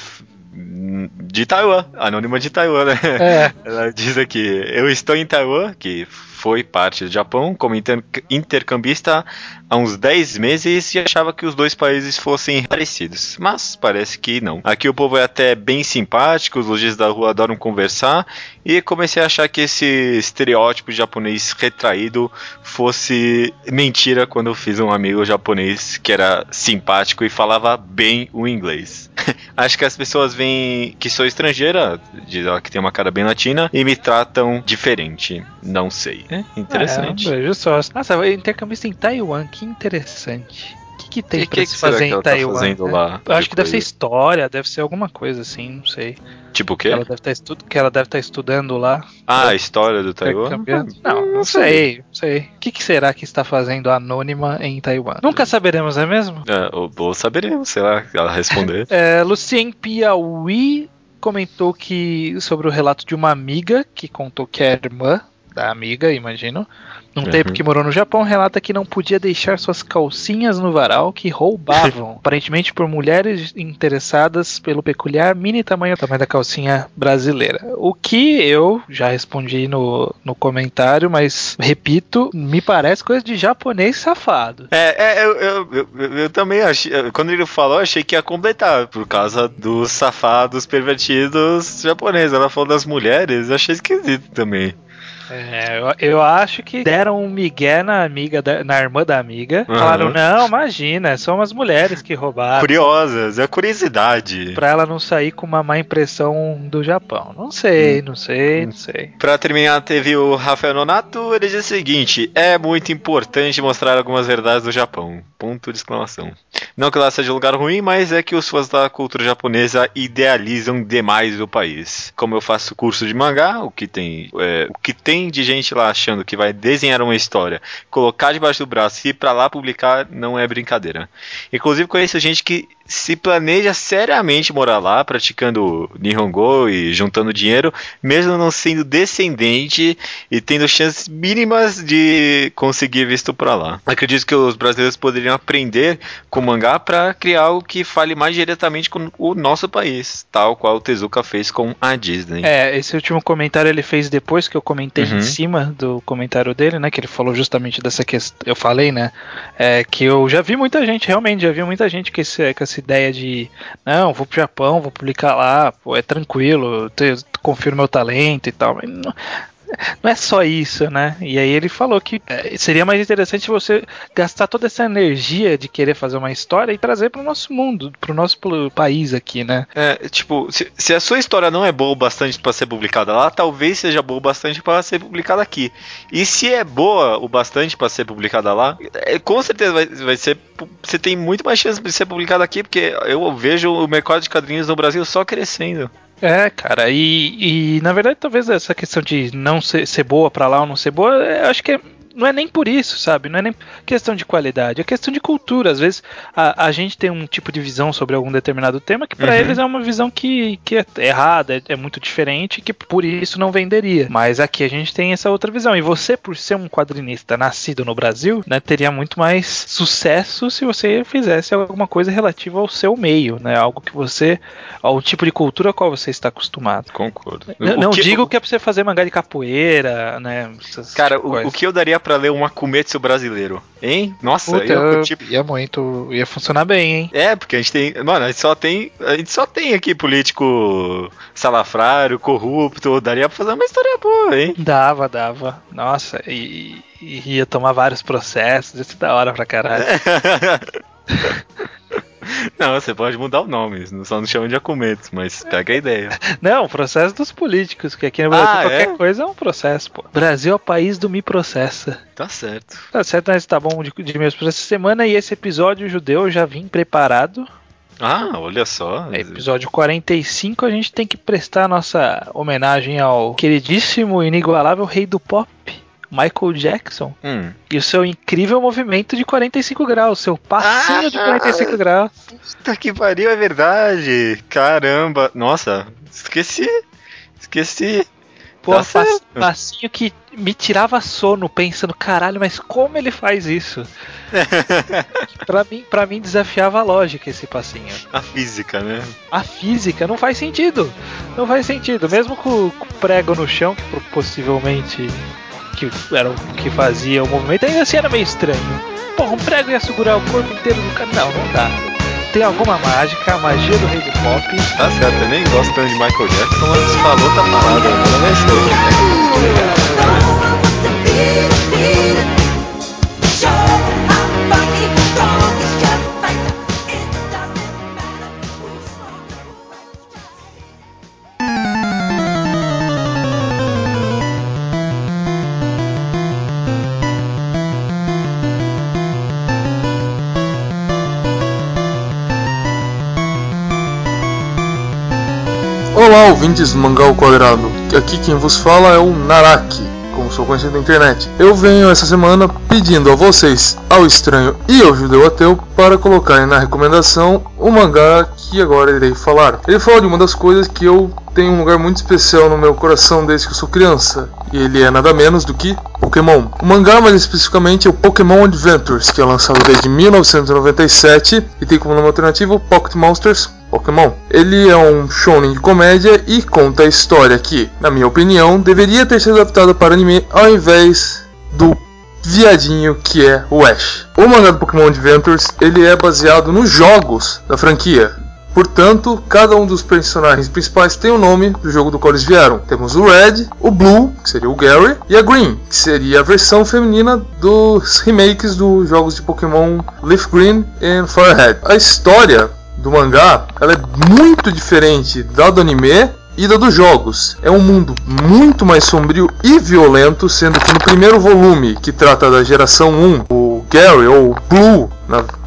[SPEAKER 1] de Taiwan. Anônima de Taiwan, né?
[SPEAKER 2] É,
[SPEAKER 1] Ela diz aqui: Eu estou em Taiwan, que foi parte do Japão, como inter- intercambista há uns 10 meses e achava que os dois países fossem parecidos. Mas parece que não. Aqui o povo é até bem simpático, os lojistas da rua adoram conversar e comecei a achar que esse estereótipo japonês retraído fosse mentira quando eu fiz um amigo japonês que era simpático e falava bem o inglês. Acho que as pessoas veem que sou estrangeira, diz ela que tem uma cara bem latina, e me tratam diferente. Não sei. É interessante.
[SPEAKER 2] É, veja só. Nossa, intercambista em Taiwan, que interessante. O que, que tem
[SPEAKER 1] E
[SPEAKER 2] pra
[SPEAKER 1] que
[SPEAKER 2] se
[SPEAKER 1] que será
[SPEAKER 2] fazer
[SPEAKER 1] que
[SPEAKER 2] em
[SPEAKER 1] tá
[SPEAKER 2] Taiwan?
[SPEAKER 1] fazendo
[SPEAKER 2] né?
[SPEAKER 1] lá
[SPEAKER 2] Eu acho
[SPEAKER 1] de
[SPEAKER 2] que deve ser
[SPEAKER 1] coisa?
[SPEAKER 2] história, deve ser alguma coisa assim, não sei.
[SPEAKER 1] Tipo o quê?
[SPEAKER 2] Ela deve tá estu... Que ela deve estar estudando lá.
[SPEAKER 1] Ah, a história do Taiwan?
[SPEAKER 2] Intercambiando. Não, não sei, não sei. O que, que será que está fazendo a anônima em Taiwan? Nunca saberemos, não é mesmo?
[SPEAKER 1] É, ou, ou saberemos, sei lá, ela responder.
[SPEAKER 2] É, Lucien Piauí comentou que sobre o relato de uma amiga que contou que é irmã da amiga, imagino. Num
[SPEAKER 1] Uhum.
[SPEAKER 2] tempo que morou no Japão, relata que não podia deixar suas calcinhas no varal que roubavam, aparentemente por mulheres interessadas pelo peculiar mini tamanho, tamanho da calcinha brasileira. O que eu já respondi no, no comentário, mas repito, me parece coisa de japonês safado.
[SPEAKER 1] É, é eu, eu, eu, eu também achei. Quando ele falou, eu achei que ia completar, por causa dos safados pervertidos japoneses. Ela falou das mulheres, eu achei esquisito também.
[SPEAKER 2] É, eu, eu, acho que deram um migué na amiga, da, na irmã da amiga. Uhum. Falaram, não, imagina, são as mulheres que roubaram.
[SPEAKER 1] Curiosas, é curiosidade.
[SPEAKER 2] Pra ela não sair com uma má impressão do Japão. Não sei, hum. não sei, não sei.
[SPEAKER 1] Pra terminar, teve o Rafael Nonato, ele diz o seguinte, é muito importante mostrar algumas verdades do Japão. Ponto de exclamação. Não que lá seja um lugar ruim, mas é que os fãs da cultura japonesa idealizam demais o país. Como eu faço curso de mangá, o que tem, é, o que tem de gente lá achando que vai desenhar uma história, colocar debaixo do braço e ir pra lá publicar não é brincadeira. Inclusive conheço gente que se planeja seriamente morar lá, praticando Nihongo e juntando dinheiro, mesmo não sendo descendente e tendo chances mínimas de conseguir visto para lá. Acredito que os brasileiros poderiam aprender com mangá para criar algo que fale mais diretamente com o nosso país, tal qual o Tezuka fez com a Disney.
[SPEAKER 2] É, esse último comentário ele fez depois que eu comentei uhum. em cima do comentário dele, né, que ele falou justamente dessa questão, eu falei, né, é, que eu já vi muita gente, realmente, já vi muita gente que esse, que essa ideia de não, vou pro Japão, vou publicar lá, pô, é tranquilo, eu confiro meu talento e tal. Não, não é só isso, né? E aí ele falou que é, seria mais interessante você gastar toda essa energia de querer fazer uma história e trazer para o nosso mundo, para o nosso país aqui, né?
[SPEAKER 1] É, tipo, se, se, a sua história não é boa o bastante para ser publicada lá, talvez seja boa o bastante para ser publicada aqui. E se é boa o bastante para ser publicada lá, é, com certeza vai, vai ser. Você tem muito mais chance de ser publicada aqui, porque eu vejo o mercado de quadrinhos no Brasil só crescendo.
[SPEAKER 2] É, cara, e, e na verdade talvez essa questão de não ser, ser boa para lá ou não ser boa, acho que é não é nem por isso, sabe? Não é nem questão de qualidade, é questão de cultura. Às vezes a, a gente tem um tipo de visão sobre algum determinado tema que para uhum. eles é uma visão que, que é errada, é, é muito diferente, que por isso não venderia. Mas aqui a gente tem essa outra visão. E você, por ser um quadrinista nascido no Brasil, né, teria muito mais sucesso se você fizesse alguma coisa relativa ao seu meio, né? Algo que você. ao tipo de cultura a qual você está acostumado.
[SPEAKER 1] Concordo.
[SPEAKER 2] N não que, digo que é pra você fazer mangá de capoeira, né?
[SPEAKER 1] Cara, o, o que eu daria para ler um Akumetsu brasileiro. Hein? Nossa,
[SPEAKER 2] Puta, eu, ia muito. ia funcionar bem, hein?
[SPEAKER 1] É, porque a gente tem. Mano, a gente só tem. A gente só tem aqui político salafrário, corrupto. Daria pra fazer uma história boa, hein?
[SPEAKER 2] Dava, dava. Nossa, e, e ia tomar vários processos. Isso é da hora pra caralho.
[SPEAKER 1] Não, você pode mudar o nome, só não chama de Akumetsu, mas pega a ideia.
[SPEAKER 2] Não, processo dos políticos, que aqui no Brasil ah, qualquer é? coisa é um processo, pô. Brasil é o país do me processa.
[SPEAKER 1] Tá certo.
[SPEAKER 2] Tá certo, mas tá bom de, de meus por essa semana e esse episódio judeu eu já vim preparado.
[SPEAKER 1] Ah, olha só.
[SPEAKER 2] É, episódio 45, a gente tem que prestar nossa homenagem ao queridíssimo e inigualável rei do pop, Michael Jackson hum. e o seu incrível movimento de 45 graus, seu passinho ah, de 45 graus.
[SPEAKER 1] Puta que pariu, é verdade. Caramba, nossa, esqueci. Esqueci.
[SPEAKER 2] Pô, tá pass, passinho que me tirava sono pensando, caralho, mas como ele faz isso? pra, mim, pra mim desafiava a lógica esse passinho.
[SPEAKER 1] A física, né?
[SPEAKER 2] A física, não faz sentido. Não faz sentido. Mesmo com, com o prego no chão, que possivelmente que era o que fazia o movimento, ainda assim era meio estranho. Porra, um prego ia segurar o corpo inteiro do cara. Não, não dá. Tem alguma mágica, a magia do rei do pop.
[SPEAKER 1] Tá certo, eu nem gosto tanto de Michael Jackson, mas falou tá parado, agora vai ser.
[SPEAKER 3] Olá, ouvintes do Mangal Quadrado. Aqui quem vos fala é o Naraki, como sou conhecido na internet. Eu venho essa semana pedindo a vocês, ao estranho e ao judeu ateu, para colocarem na recomendação o mangá que agora irei falar. Ele fala de uma das coisas que eu tenho um lugar muito especial no meu coração desde que eu sou criança, e ele é nada menos do que Pokémon. O mangá, mais especificamente, é o Pokémon Adventures, que é lançado desde 1997 e tem como nome alternativo Pocket Monsters Pokémon. Ele é um shonen de comédia e conta a história que, na minha opinião, deveria ter sido adaptada para anime ao invés do viadinho que é o Ash. O mangá do Pokémon Adventures ele é baseado nos jogos da franquia. Portanto, cada um dos personagens principais tem o nome do jogo do qual eles vieram. Temos o Red, o Blue, que seria o Gary, e a Green, que seria a versão feminina dos remakes dos jogos de Pokémon Leaf Green e Firehead. A história do mangá ela é muito diferente da do anime e da dos jogos. É um mundo muito mais sombrio e violento, sendo que no primeiro volume, que trata da geração 1, o Gary ou Blue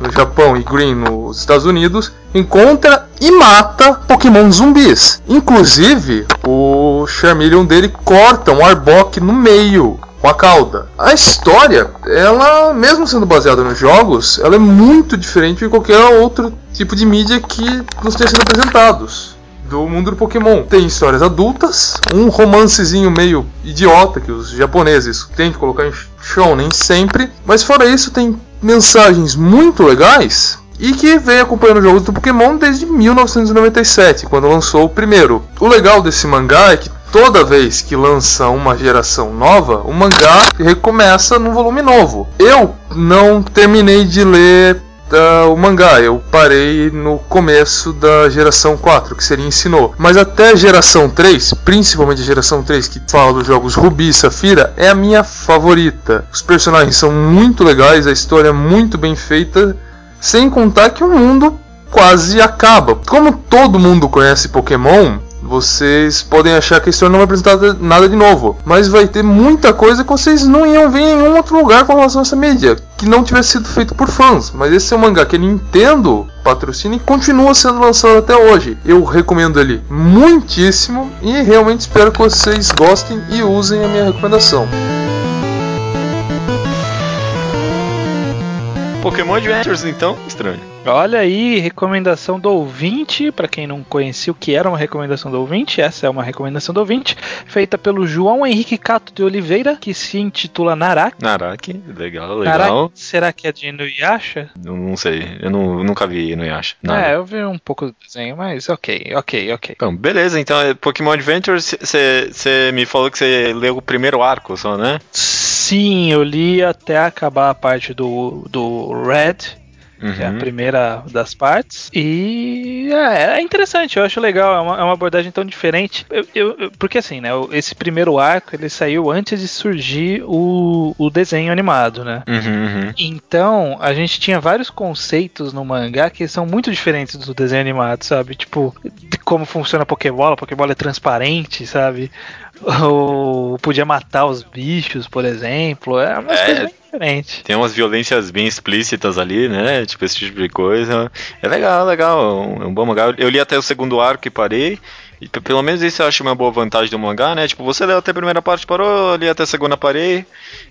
[SPEAKER 3] no Japão e Green nos Estados Unidos, encontra e mata Pokémon zumbis. Inclusive, o Charmeleon dele corta um Arbok no meio com a cauda. A história, ela, mesmo sendo baseada nos jogos, ela é muito diferente de qualquer outro tipo de mídia que nos tenha sido apresentados do mundo do Pokémon. Tem histórias adultas, um romancezinho meio idiota que os japoneses têm que colocar em shonen sempre, mas fora isso tem mensagens muito legais e que vem acompanhando jogos do Pokémon desde 1997, quando lançou o primeiro. O legal desse mangá é que toda vez que lança uma geração nova, o mangá recomeça num volume novo. Eu não terminei de ler uh, o mangá. Eu parei no começo da geração 4, que seria Ensinou. Mas até a geração 3, principalmente a geração 3, que fala dos jogos Rubi e Safira, é a minha favorita. Os personagens são muito legais, a história é muito bem feita, sem contar que o mundo quase acaba. Como todo mundo conhece Pokémon, vocês podem achar que a história não vai apresentar nada de novo, mas vai ter muita coisa que vocês não iam ver em nenhum outro lugar com relação a essa mídia, que não tivesse sido feito por fãs. Mas esse é um mangá que a Nintendo patrocina e continua sendo lançado até hoje. Eu recomendo ele muitíssimo e realmente espero que vocês gostem e usem a minha recomendação.
[SPEAKER 1] Pokémon Adventures, então, estranho.
[SPEAKER 2] Olha aí, recomendação do ouvinte. Para quem não conhecia o que era uma recomendação do ouvinte, essa é uma recomendação do ouvinte, feita pelo João Henrique Cato de Oliveira, que se intitula Narak.
[SPEAKER 1] Narak, legal, legal. Narak,
[SPEAKER 2] será que é de Inuyasha?
[SPEAKER 1] Não, não sei, eu não, nunca vi Inuyasha.
[SPEAKER 2] Nada. É, eu vi um pouco do desenho, mas ok, ok, ok.
[SPEAKER 1] Então, beleza, então é Pokémon Adventures, você me falou que você leu o primeiro arco só, né?
[SPEAKER 2] Sim, eu li até acabar a parte do, do Red Uhum. Que é a uhum. primeira das partes. E é, é, interessante, eu acho legal, é uma, é uma abordagem tão diferente. Eu, eu, porque assim, né? Esse primeiro arco ele saiu antes de surgir o, o desenho animado, né?
[SPEAKER 1] Uhum, uhum.
[SPEAKER 2] Então, a gente tinha vários conceitos no mangá que são muito diferentes do desenho animado, sabe? Tipo, como funciona a Pokébola, a Pokébola é transparente, sabe? Ou podia matar os bichos, por exemplo. É uma é, coisa diferente.
[SPEAKER 1] Tem umas violências bem explícitas ali, né? Tipo esse tipo de coisa. É legal, legal. É um bom mangá. Eu li até o segundo arco e parei. E pelo menos isso eu acho uma boa vantagem do mangá, né? Tipo, você leu até a primeira parte, parou, li até a segunda, parei,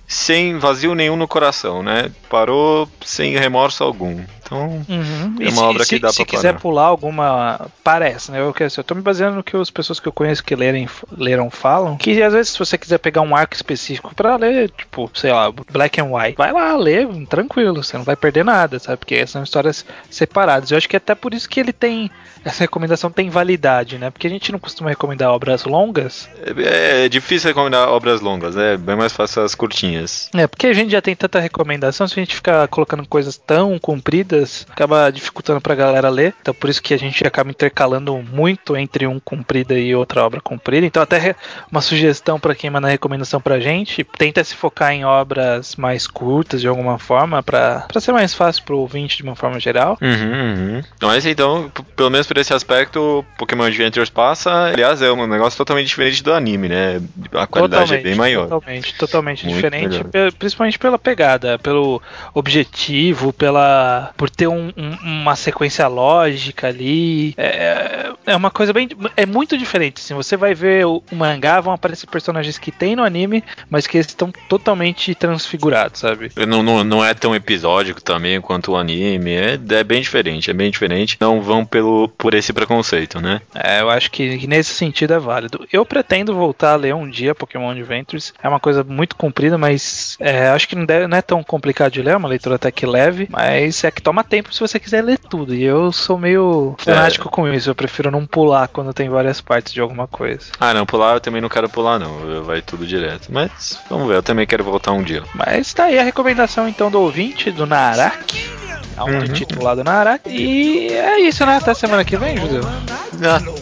[SPEAKER 1] sem vazio nenhum no coração, né? Parou sem remorso algum. Então,
[SPEAKER 2] uhum. é uma obra se, que dá se, pra Se quiser parar. pular alguma. Parece, né? Eu, eu tô me baseando no que as pessoas que eu conheço que lerem, leram falam. Que às vezes, se você quiser pegar um arco específico pra ler, tipo, sei lá, Black and White, vai lá ler, tranquilo, você não vai perder nada, sabe? Porque são histórias separadas. Eu acho que é até por isso que ele tem. Essa recomendação tem validade, né? Porque a gente não costuma recomendar obras longas.
[SPEAKER 1] É, é difícil recomendar obras longas, é bem mais fácil as curtinhas.
[SPEAKER 2] É, porque a gente já tem tanta recomendação, se a gente ficar colocando coisas tão compridas acaba dificultando pra galera ler. Então por isso que a gente acaba intercalando muito entre um comprida e outra obra comprida. Então até uma sugestão para quem manda recomendação pra gente, tenta se focar em obras mais curtas de alguma forma para ser mais fácil pro ouvinte de uma forma geral.
[SPEAKER 1] Uhum, uhum. Mas então, pelo menos por esse aspecto, Pokémon Adventures passa, aliás, é um negócio totalmente diferente do anime, né? A qualidade totalmente, é bem maior.
[SPEAKER 2] Totalmente, totalmente Muito diferente, melhor. principalmente pela pegada, pelo objetivo, pela por por ter um, um, uma sequência lógica ali. É, é uma coisa bem. É muito diferente. Assim, você vai ver o, o mangá, vão aparecer personagens que tem no anime, mas que estão totalmente transfigurados, sabe?
[SPEAKER 1] Não, não, não é tão episódico também quanto o anime. É, é bem diferente, é bem diferente. Não vão pelo, por esse preconceito, né?
[SPEAKER 2] É, eu acho que, que nesse sentido é válido. Eu pretendo voltar a ler um dia Pokémon Adventures. É uma coisa muito comprida, mas é, acho que não, deve, não é tão complicado de ler, é uma leitura até que leve, mas é que toma tempo se você quiser ler tudo. E eu sou meio fanático é. com isso. Eu prefiro não pular quando tem várias partes de alguma coisa.
[SPEAKER 1] Ah, não, pular eu também não quero pular, não. Vai tudo direto. Mas vamos ver, eu também quero voltar um dia.
[SPEAKER 2] Mas tá aí a recomendação então do ouvinte, do Narak. auto-intitulado Naraki. E é isso, né? Até semana que vem, Judeu.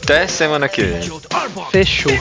[SPEAKER 1] Até semana que vem.
[SPEAKER 2] Fechou.